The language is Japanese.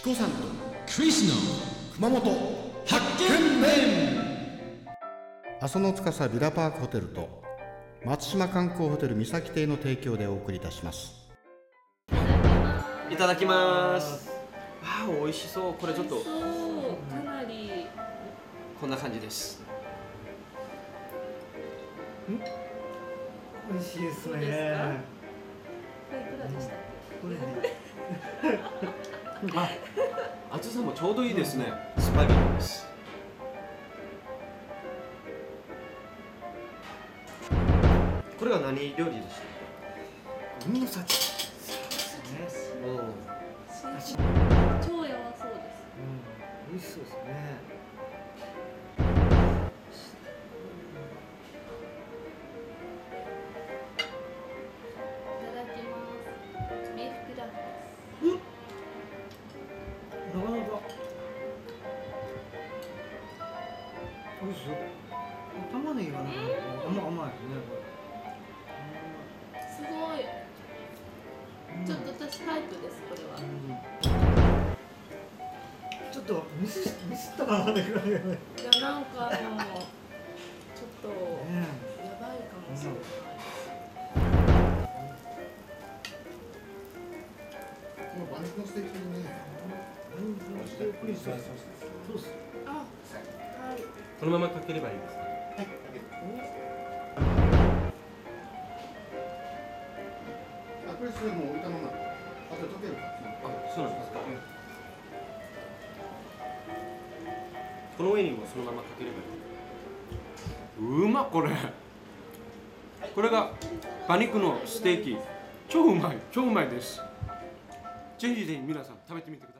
チコさんとクリスの熊本発見面阿蘇の司ビラパークホテルと松島観光ホテル三崎邸の提供でお送りいたします。いただきます。あー美味しそう。これちょっと。そう。かなり。こんな感じです。美味しいですね。これいくらでしたっこれね、あ厚さもちょうどいいですね。スパゲッティです。これは何料理でした？海の幸。ね。超美味しそう。玉ねぎがなんか甘甘いですね。すごいちょっと私タイプですこれはうんちょっとミスミスったかなってぐらい。いやなんかあのちょっとねやばいかもしれないにねうん、ステーキにそうそうっす。あはいこのままかければいいですか？あこれそれもう置いたまま。あと溶けるからあそうなんですか。この上にもそのままかければいい。うまっこれ。これが馬肉のステーキ。超うまい。超うまいです。ぜひぜひ皆さん食べてみてください